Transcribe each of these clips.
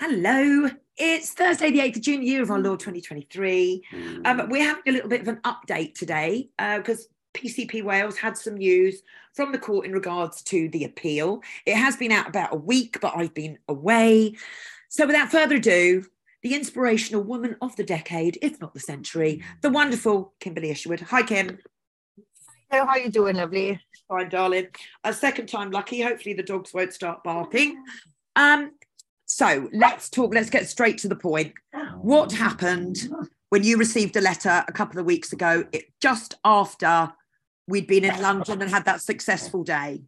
Hello, it's Thursday, the 8th of June, year of our Lord 2023. Um, we're having a little bit of an update today because uh, PCP Wales had some news from the court in regards to the appeal. It has been out about a week, but I've been away. So without further ado, the inspirational woman of the decade, if not the century, the wonderful Kimberley Isherwood. Hi, Kim. How are you doing, lovely? Fine, darling. A second time lucky. Hopefully the dogs won't start barking. Um, so let's talk, let's get straight to the point. What oh. happened when you received a letter a couple of weeks ago, it, just after we'd been in London and had that successful day?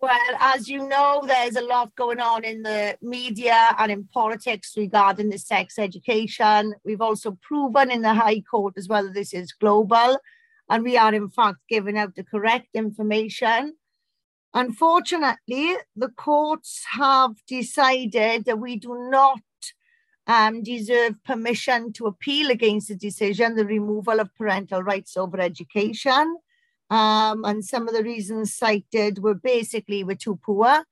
Well, as you know, there's a lot going on in the media and in politics regarding the sex education. We've also proven in the High Court as well that this is global, and we are in fact giving out the correct information. Unfortunately, the courts have decided that we do not um, deserve permission to appeal against the decision, the removal of parental rights over education. Um, and some of the reasons cited were basically we're too poor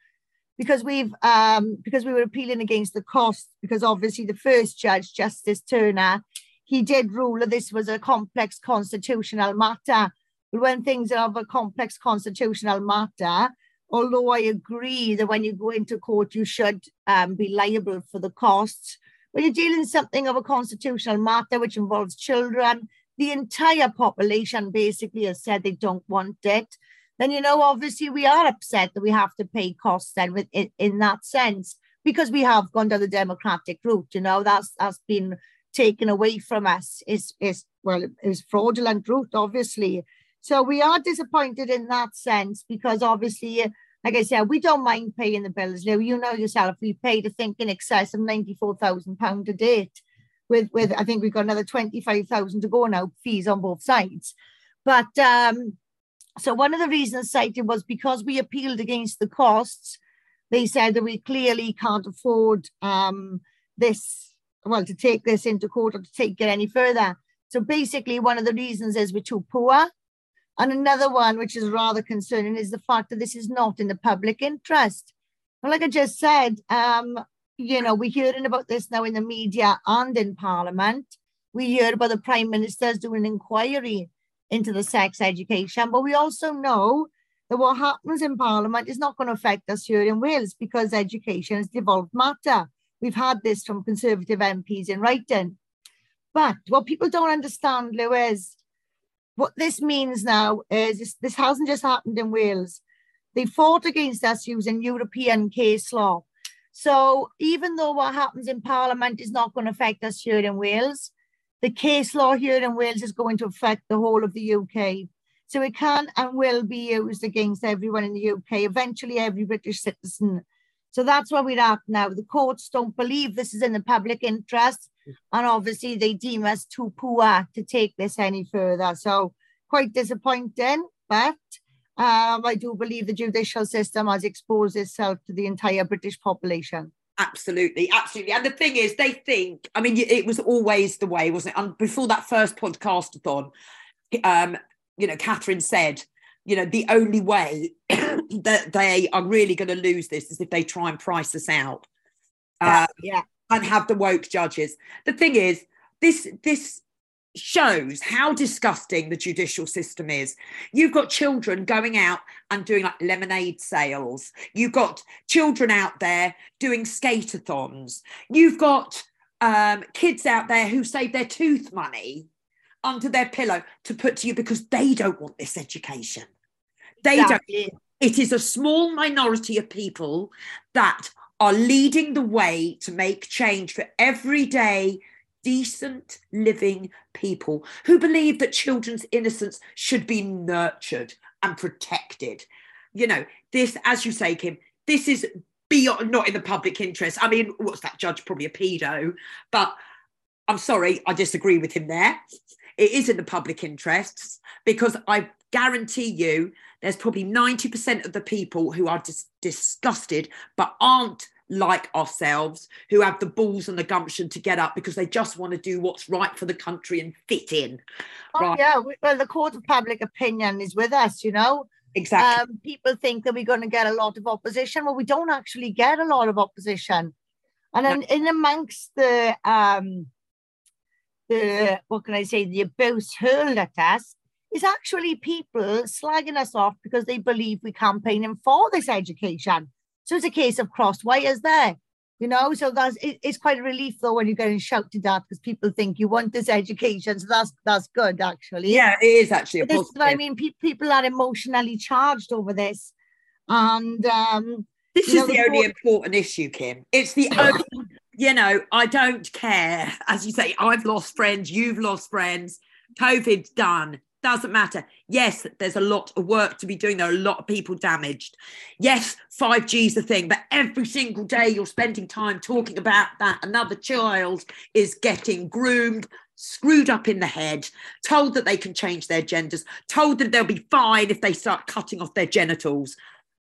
because we've um, because we were appealing against the cost because obviously the first judge Justice Turner he did rule that this was a complex constitutional matter but when things are of a complex constitutional matter, although I agree that when you go into court, you should um, be liable for the costs, when you're dealing something of a constitutional matter which involves children, the entire population basically has said they don't want it, then you know obviously we are upset that we have to pay costs then with in, in that sense because we have gone down the democratic route. You know that's that's been taken away from us. Is is well, it fraudulent route, obviously. So we are disappointed in that sense because obviously, like I said, we don't mind paying the bills. Now you know yourself, we paid I think in excess of ninety four thousand pound a date. With with I think we've got another twenty five thousand to go now, fees on both sides. But um, so one of the reasons cited was because we appealed against the costs. They said that we clearly can't afford um, this, well, to take this into court or to take it any further. So basically, one of the reasons is we're too poor. And another one, which is rather concerning, is the fact that this is not in the public interest. And like I just said, um, you know, we're hearing about this now in the media and in Parliament. We hear about the Prime Minister's doing an inquiry into the sex education, but we also know that what happens in Parliament is not going to affect us here in Wales because education is devolved matter. We've had this from Conservative MPs in writing. But what people don't understand, Lou, is what this means now is this, this hasn't just happened in Wales. They fought against us using European case law. So even though what happens in Parliament is not going to affect us here in Wales, the case law here in Wales is going to affect the whole of the UK. So it can and will be used against everyone in the UK, eventually every British citizen. So that's where we're at now. The courts don't believe this is in the public interest. And obviously, they deem us too poor to take this any further. So, quite disappointing. But um, I do believe the judicial system has exposed itself to the entire British population. Absolutely, absolutely. And the thing is, they think, I mean, it was always the way, wasn't it? And before that first podcast-a-thon, um, you know, Kathryn said, you know, the only way that they are really going to lose this is if they try and price us out. Uh, yeah and have the woke judges. The thing is, this this shows how disgusting the judicial system is. You've got children going out and doing like lemonade sales. You've got children out there doing skateathons. You've got um, kids out there who save their tooth money under their pillow to put to you because they don't want this education. They exactly. don't. It is a small minority of people that are leading the way to make change for everyday, decent living people who believe that children's innocence should be nurtured and protected. You know, this, as you say, Kim, this is beyond not in the public interest. I mean, what's that judge? Probably a pedo, but I'm sorry, I disagree with him there. It is in the public interests because I guarantee you there's probably 90% of the people who are dis- disgusted but aren't like ourselves who have the balls and the gumption to get up because they just want to do what's right for the country and fit in. Oh, right? yeah. Well, the court of public opinion is with us, you know. Exactly. Um, people think that we're going to get a lot of opposition. Well, we don't actually get a lot of opposition. And then in amongst the um the what can I say, the abuse hurled at us is actually people slagging us off because they believe we're campaigning for this education. So it's a case of cross wires there, you know. So that's it, it's quite a relief though when you're getting shouted at because people think you want this education. So that's that's good actually. Yeah, it is actually. A this is what I mean. Pe- people are emotionally charged over this, and um, This You know, is the the only important issue, Kim. It's the only, you know, I don't care. As you say, I've lost friends, you've lost friends, COVID's done. Doesn't matter. Yes, there's a lot of work to be doing. There are a lot of people damaged. Yes, 5G is the thing, but every single day you're spending time talking about that. Another child is getting groomed, screwed up in the head, told that they can change their genders, told that they'll be fine if they start cutting off their genitals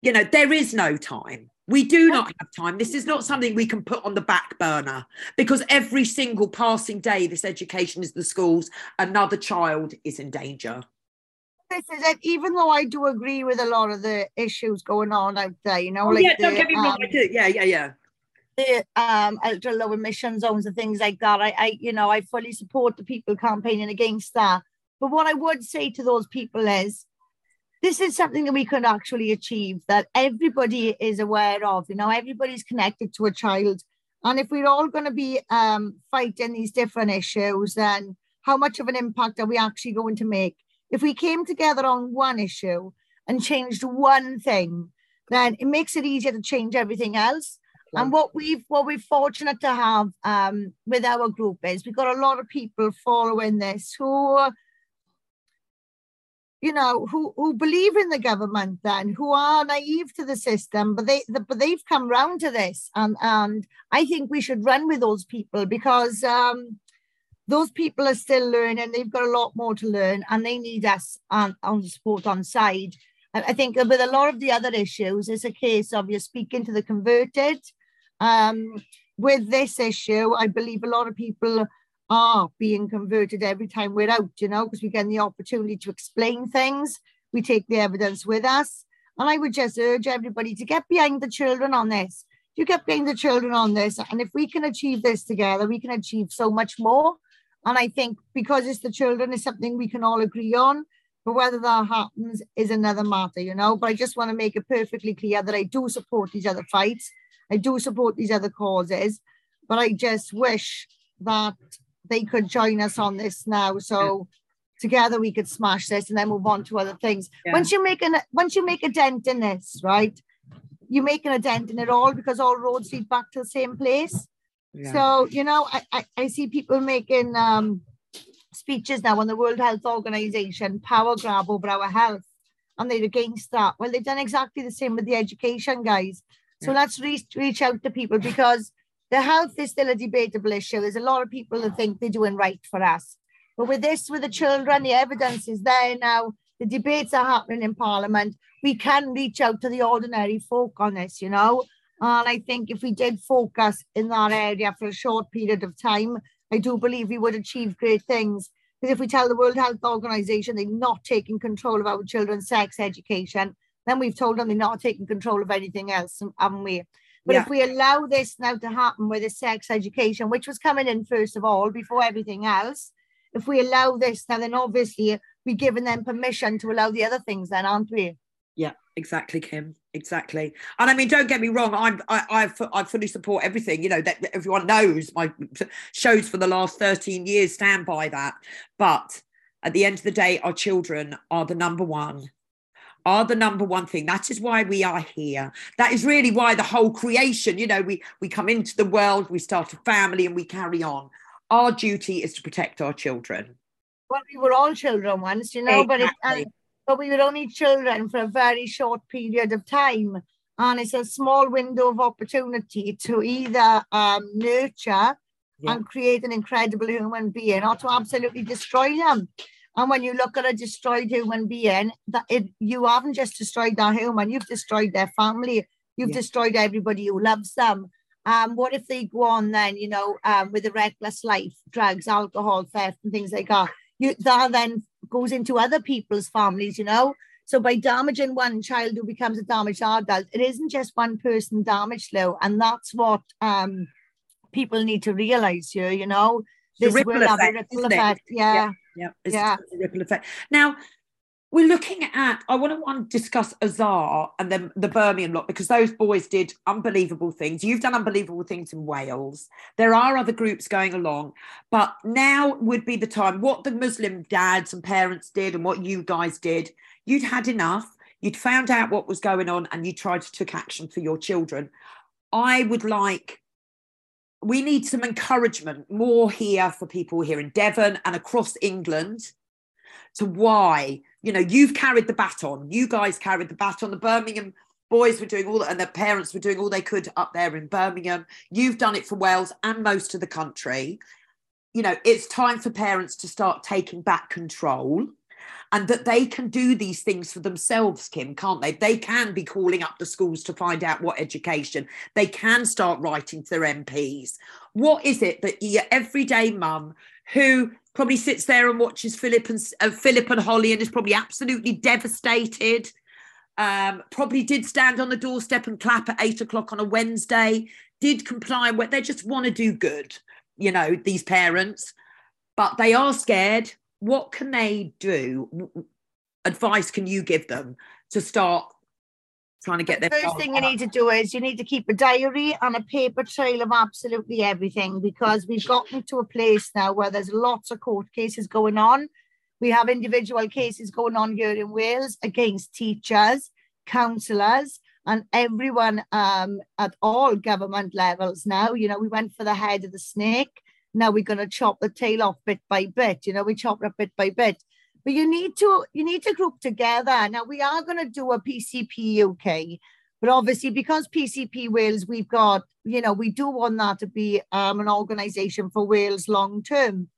you know there is no time we do not have time this is not something we can put on the back burner because every single passing day this education is the schools another child is in danger this is it. Even though I do agree with a lot of the issues going on out there, you know, oh, like yeah the, don't get me wrong um, i do yeah yeah yeah the um, ultra low emission zones and things like that. I, I, you know, I fully support the people campaigning against that. But what I would say to those people is, this is something that we could actually achieve that everybody is aware of. You know, everybody's connected to a child, and if we're all going to be um, fighting these different issues, then how much of an impact are we actually going to make? If we came together on one issue and changed one thing, then it makes it easier to change everything else. And what we've what we're fortunate to have um, with our group is we've got a lot of people following this who, you know, who who believe in the government, then who are naive to the system, but they but they've come round to this, and and I think we should run with those people because um, those people are still learning. They've got a lot more to learn, and they need us on on the support on side. I I think with a lot of the other issues, it's a case of you're speaking to the converted. Um, with this issue, I believe a lot of people are being converted every time we're out, you know, because we get the opportunity to explain things. We take the evidence with us. And I would just urge everybody to get behind the children on this. You get behind the children on this, and if we can achieve this together, we can achieve so much more. And I think because it's the children is something we can all agree on. But whether that happens is another matter, you know. But I just want to make it perfectly clear that I do support these other fights. I do support these other causes, but I just wish that they could join us on this now. So together we could smash this and then move on to other things. Yeah. Once you make an once you make a dent in this, right? You're making a dent in it all because all roads lead back to the same place. yeah. So, you know, I, I, I see people making um, speeches now on the World Health Organization, power grab over our health, and they're against that. Well, they've done exactly the same with the education guys. So let's reach, reach out to people because the health is still a debatable issue. There's a lot of people that think they're doing right for us. But with this, with the children, the evidence is there now. The debates are happening in Parliament. We can reach out to the ordinary folk on this, you know. And I think if we did focus in that area for a short period of time, I do believe we would achieve great things. Because if we tell the World Health Organization they're not taking control of our children's sex education, then we've told them they're not taking control of anything else, haven't we? But Yeah. if we allow this now to happen with the sex education, which was coming in first of all before everything else, if we allow this now, then obviously we're giving them permission to allow the other things, then, aren't we? Yeah, exactly, Kim. Exactly. And I mean, don't get me wrong. I'm I I, I fully support everything. You know that that everyone knows my shows for the last 13 years stand by that. But at the end of the day, our children are the number one. Are the number one thing. That is why we are here. That is really why the whole creation. You know, we we come into the world, we start a family, and we carry on. Our duty is to protect our children. Well, we were all children once, you know, but it, Exactly. but we were only children for a very short period of time. And it's a small window of opportunity to either um, nurture Yeah. and create an incredible human being or to absolutely destroy them. And when you look at a destroyed human being, that it, you haven't just destroyed that human, you've destroyed their family, you've Yeah. destroyed everybody who loves them. Um, what if they go on then, you know, um, with a reckless life, drugs, alcohol, theft, and things like that? You that then goes into other people's families, you know. So by damaging one child who becomes a damaged adult, it isn't just one person damaged, though, and that's what um people need to realise here, you know, this will have a ripple effect. Yeah. Yeah. yeah. Yeah. ripple effect. Now, we're looking at, I want to want to discuss Afsar and then the Birmingham lot because those boys did unbelievable things. You've done unbelievable things in Wales. There are other groups going along, but now would be the time. What the Muslim dads and parents did and what you guys did, you'd had enough. You'd found out what was going on and you tried to take action for your children. I would like, we need some encouragement more here for people here in Devon and across England to why you know you've carried the baton you guys carried the baton the birmingham boys were doing all and their parents were doing all they could up there in birmingham. You've done it for wales and most of the country. You know it's time for parents to start taking back control and that they can do these things for themselves kim can't they they can be calling up the schools to find out what education they can start writing to their mps what is it that your everyday mum who probably sits there and watches Phillip and uh, Phillip and Holly and is probably absolutely devastated. Um, probably did stand on the doorstep and clap at eight o'clock on a Wednesday. Did comply they just want to do good, you know, these parents, but they are scared. What can they do? Advice can you give them to start trying to get The their first thing you need to do is you need to keep a diary and a paper trail of absolutely everything because we've gotten to a place now where there's lots of court cases going on. We have individual cases going on here in Wales against teachers, counsellors, and everyone um, at all government levels now. You know, we went for the head of the snake. Now we're going to chop the tail off bit by bit. You know, we chop it up bit by bit. But you need to you need to group together. Now we are going to do a PCP UK, but obviously because PCP Wales, we've got you know we do want that to be um, an organisation for Wales long term.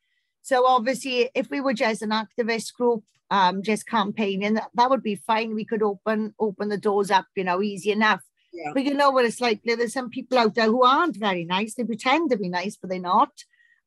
So obviously, if we were just an activist group, um, just campaigning, that, that would be fine. We could open open the doors up, you know, easy enough. Yeah. But you know what it's like. There's some people out there who aren't very nice. They pretend to be nice, but they're not.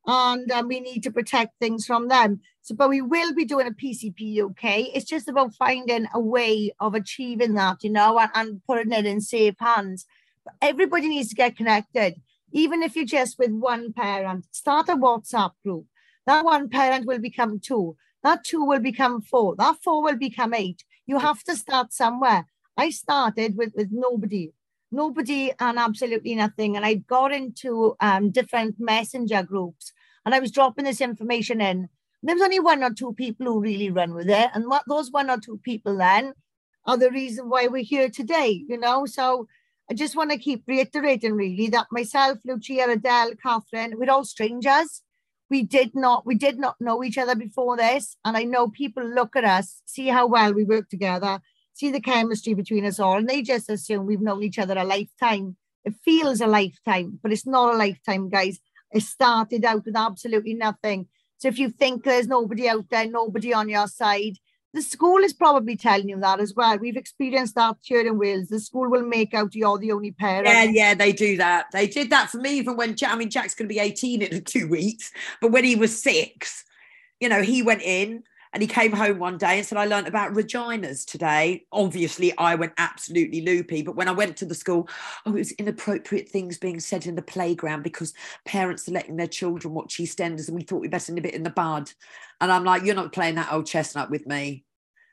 And um, we need to protect things from them. So, but we will be doing a PCP UK. It's just about finding a way of achieving that, you know, and, and putting it in safe hands. But everybody needs to get connected. Even if you're just with one parent, start a WhatsApp group. That one parent will become two. That two will become four. That four will become eight. You have to start somewhere. I started with, with nobody, nobody and absolutely nothing. And I got into um, different messenger groups and I was dropping this information in. There was only one or two people who really run with it. And what those one or two people then are the reason why we're here today, you know? So I just want to keep reiterating really that myself, Lucia, Adele, Catherine, we're all strangers. We did not, we did not know each other before this. And I know people look at us, see how well we work together, see the chemistry between us all, and they just assume we've known each other a lifetime. It feels a lifetime, but it's not a lifetime, guys. It started out with absolutely nothing. So if you think there's nobody out there, nobody on your side, the school is probably telling you that as well. We've experienced that here in Wales. The school will make out you're the only parent. Yeah, yeah, they do that. They did that for me even when Jack, I mean, Jack's going to be 18 in two weeks, but when he was six, you know, he went in and he came home one day and said, I learned about vaginas today. Obviously, I went absolutely loopy, but when I went to the school, oh, it was inappropriate things being said in the playground because parents are letting their children watch EastEnders and we thought we'd better nip it in the bud. And I'm like, you're not playing that old chestnut with me.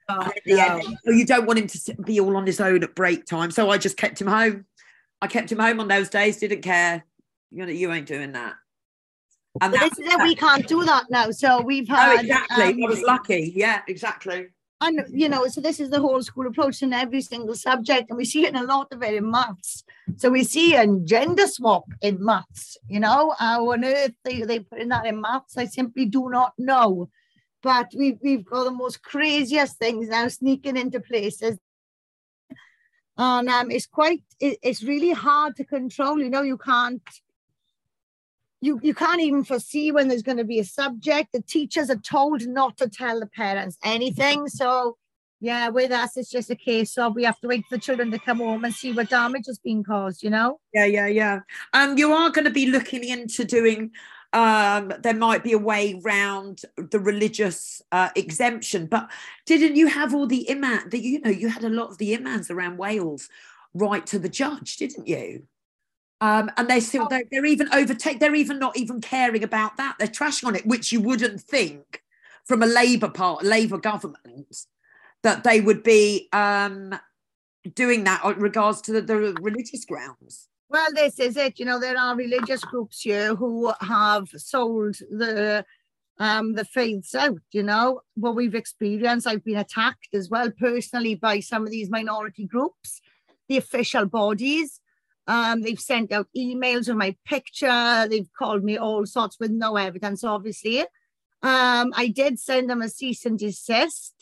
Oh, the end, oh, you don't want him to be all on his own at break time. So I just kept him home. I kept him home on those days, didn't care. You know, you ain't doing that. And this is it, we can't do that now. So we've had exactly. um, I was lucky. Yeah, exactly. and you know, so this is the whole school approach in every single subject, and we see it in a lot of it in maths. So we see a gender swap in maths. You know, how on earth they they put in that in maths? I simply do not know. But we've we've got the most craziest things now sneaking into places. And um, it's quite, it, it's really hard to control. You know, you can't, you, you can't even foresee when there's going to be a subject. The teachers are told not to tell the parents anything. So, yeah, with us, it's just a case of we have to wait for the children to come home and see what damage has been caused, you know? Yeah, yeah, yeah. Um, you are going to be looking into doing. Um, there might be a way round the religious uh, exemption, but didn't you have all the imam? That you know, you had a lot of the imams around Wales, right to the judge, didn't you? Um, and they still they're, they're even overtake they're even not even caring about that they're trashing on it which you wouldn't think from a labour part labour government that they would be um, doing that in regards to the, the religious grounds Well, this is it. You know, there are religious groups here who have sold the um the faiths out, you know, what we've experienced. I've been attacked as well personally by some of these minority groups, the official bodies. Um, they've sent out emails with my picture, they've called me all sorts with no evidence, obviously. Um, I did send them a cease and desist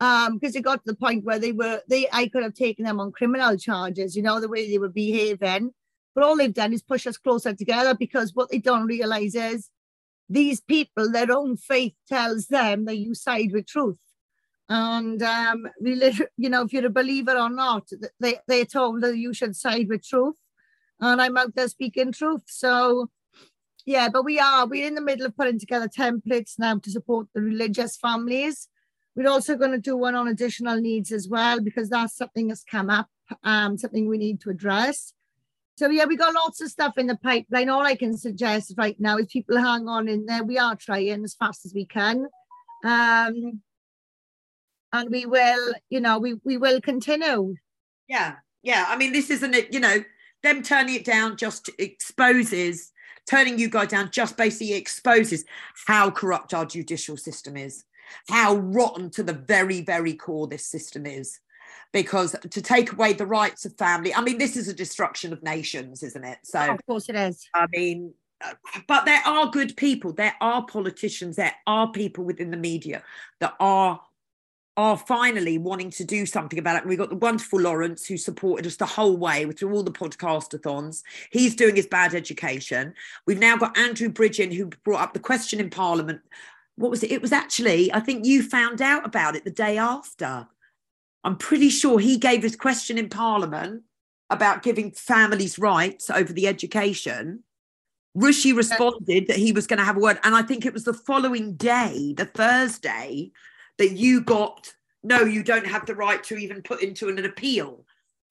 um because it got to the point where they were they I could have taken them on criminal charges, you know, the way they were behaving. But all they've done is push us closer together because what they don't realize is these people, their own faith tells them that you side with truth. And um, you know, if you're a believer or not, they they're told that you should side with truth. And I'm out there speaking truth. So yeah, but we are we're in the middle of putting together templates now to support the religious families. We're also going to do one on additional needs as well because that's something that's come up, um, something we need to address. So yeah, we got lots of stuff in the pipeline. All I can suggest right now is people hang on in there. We are trying as fast as we can. Um, and we will, you know, we, we will continue. Yeah, yeah. I mean, this isn't it, you know, them turning it down just exposes, turning you guys down just basically exposes how corrupt our judicial system is, how rotten to the very, very core this system is. Because to take away the rights of family, I mean, this is a destruction of nations, isn't it? So, of course it is. I mean, uh, but there are good people. There are politicians. There are people within the media that are are finally wanting to do something about it. And we've got the wonderful Lawrence who supported us the whole way through all the podcastathons. He's doing his bad education. We've now got Andrew Bridgen who brought up the question in Parliament. What was it? It was actually, I think you found out about it the day after. I'm pretty sure he gave his question in Parliament about giving families rights over the education. Rishi responded that he was going to have a word. And I think it was the following day, the Thursday, that you got no, you don't have the right to even put into an, appeal.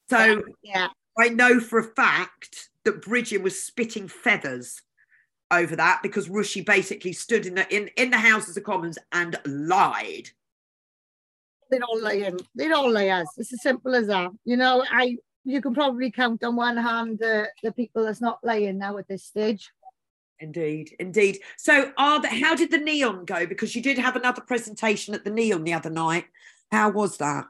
So Yeah. I know for a fact that Bridgen was spitting feathers over that because Rishi basically stood in the in, in the Houses of Commons and lied. They're all lying. They're all liars. It's as simple as that. You know, I you can probably count on one hand the, the people that's not lying now at this stage. Indeed, indeed. So, are the, how did the neon go? Because you did have another presentation at the neon the other night. How was that?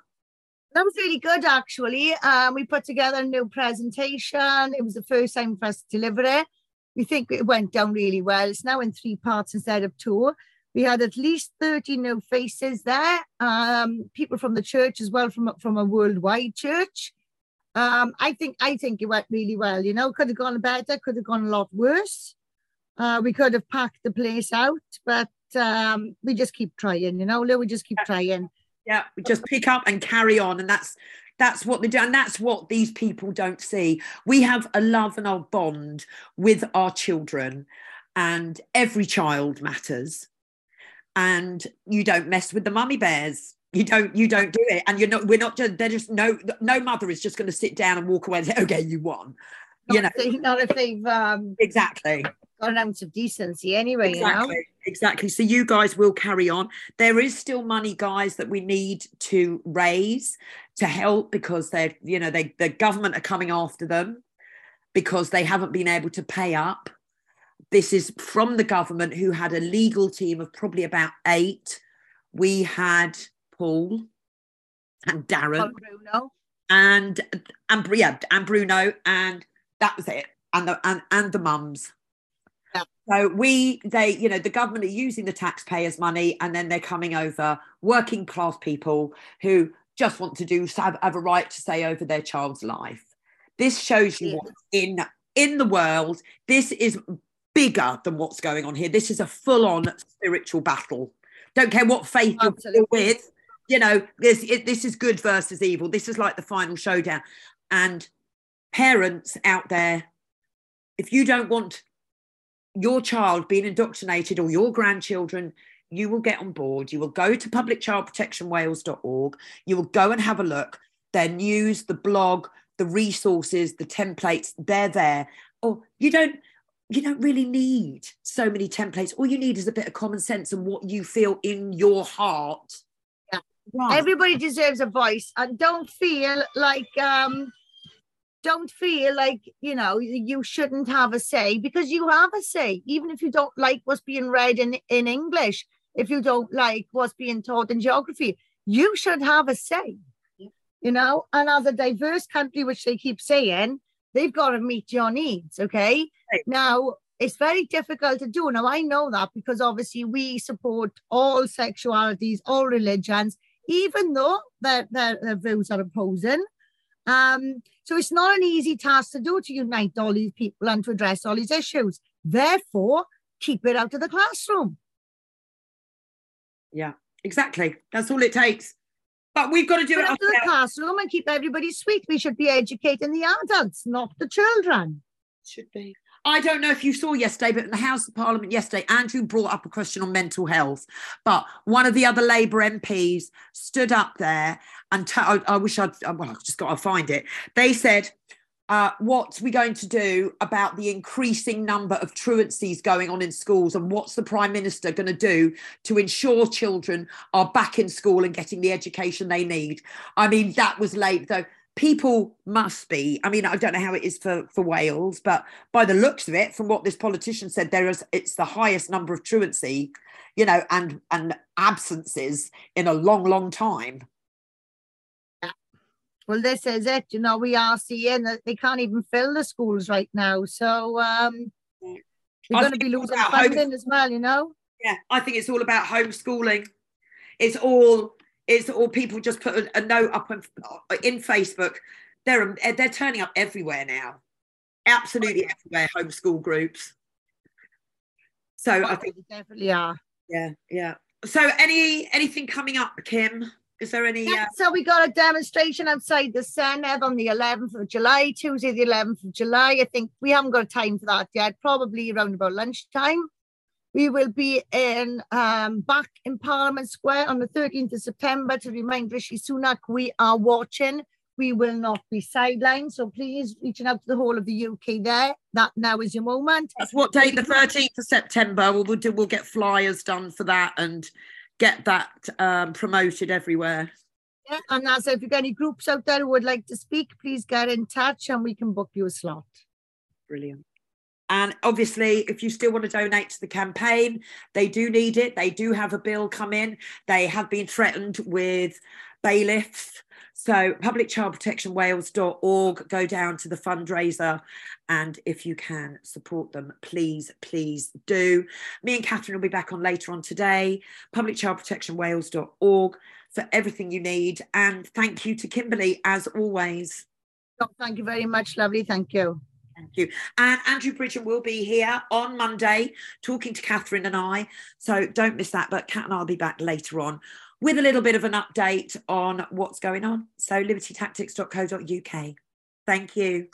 That was really good, actually. Um, we put together a new presentation. It was the first time for us to deliver it. We think it went down really well. It's now in three parts instead of two. We had at least 30 new faces there, um, people from the church as well, from, from a worldwide church. Um, I think I think it went really well. You know, could have gone better, could have gone a lot worse. Uh, we could have packed the place out, but um, we just keep trying. You know, Lou, we just keep trying. Yeah, we just pick up and carry on, and that's that's what they do, and that's what these people don't see. We have a love and a bond with our children, and every child matters. And you don't mess with the mummy bears. You don't. You don't do it, and you're not. We're not just. They're just no. No mother is just going to sit down and walk away and say, "Okay, you won." Not You know if they, not if they've um, exactly. An ounce of decency anyway. Exactly. You know? Exactly. So you guys will carry on. There is still money, guys, that we need to raise to help because they're, you know, they the government are coming after them because they haven't been able to pay up. This is from the government who had a legal team of probably about eight. We had Paul and Darren Paul Bruno. and and yeah, and Bruno, and that was it. And the and, and the mums. Yeah. So we they, you know, the government are using the taxpayers' money and then they're coming over working class people who just want to do have, have a right to say over their child's life. This shows you Yeah. what's in in the world. This is bigger than what's going on here. This is a full-on spiritual battle. Don't care what faith you're with. You know, this it, this is good versus evil. This is like the final showdown. And parents out there, if you don't want your child being indoctrinated or your grandchildren, you will get on board. You will go to publicchildprotectionwales.org. You will go and have a look. Their news, the blog, the resources, the templates, they're there. or you don't you don't really need so many templates all you need is a bit of common sense and what you feel in your heart yeah right. everybody deserves a voice and don't feel like um don't feel like you know you shouldn't have a say because you have a say even if you don't like what's being read in in english if you don't like what's being taught in geography you should have a say. You know and as a diverse country which they keep saying they've got to meet your needs okay? Right. now it's very difficult to do. Now i know that because obviously we support all sexualities all religions even though their, their, their views are opposing um, so it's not an easy task to do to unite all these people and to address all these issues. Therefore, keep it out of the classroom. Yeah, exactly. That's all it takes. But we've got to do it out of the classroom and keep everybody sweet. We should be educating the adults, not the children. Should be. I don't know if you saw yesterday, but in the House of Parliament yesterday, Andrew brought up a question on mental health. But one of the other Labour MPs stood up there and t- I, I wish I'd, well, I've just got to find it. They said, uh, what's we going to do about the increasing number of truancies going on in schools and what's the prime minister going to do to ensure children are back in school and getting the education they need i mean that was late though people must be i mean i don't know how it is for for wales but by the looks of it from what this politician said there is it's the highest number of truancy you know and and absences in a long long time. Well this is it. You know we are seeing that they can't even fill the schools right now. So um we're going to be losing funding as well you know? Yeah i think it's all about homeschooling. It's all is or people just put a, a note up on, in Facebook. They're they're turning up everywhere now, absolutely everywhere. Homeschool groups. So I, I think definitely are. Yeah, yeah. So any anything coming up, Kim? Is there any? Yeah, uh... So we got a demonstration outside the Senedd on the 11th of July, Tuesday the 11th of July. I think we haven't got a time for that yet. Probably around about lunchtime. We will be in um, back in Parliament Square on the 13th of September to remind Rishi Sunak we are watching. We will not be sidelined. So please reaching out to the whole of the UK there. That now is your moment. That's what date? The 13th of September. We'll, we'll, do, we'll get flyers done for that and get that um, promoted everywhere. Yeah, and as if you've got any groups out there who would like to speak, please get in touch and we can book you a slot. Brilliant. And obviously, if you still want to donate to the campaign, they do need it. They do have a bill come in. They have been threatened with bailiffs. So publicchildprotectionwales.org, go down to the fundraiser. And if you can support them, please, please do. Me and Kathryn will be back on later on today. publicchildprotectionwales.org for everything you need. And thank you to Kimberley, as always. Oh, thank you very much, lovely. Thank you. Thank you. And Andrew Bridgen will be here on Monday talking to Kathryn and I. So don't miss that. But Kat and I'll be back later on with a little bit of an update on what's going on. So libertytactics.co.uk. Thank you.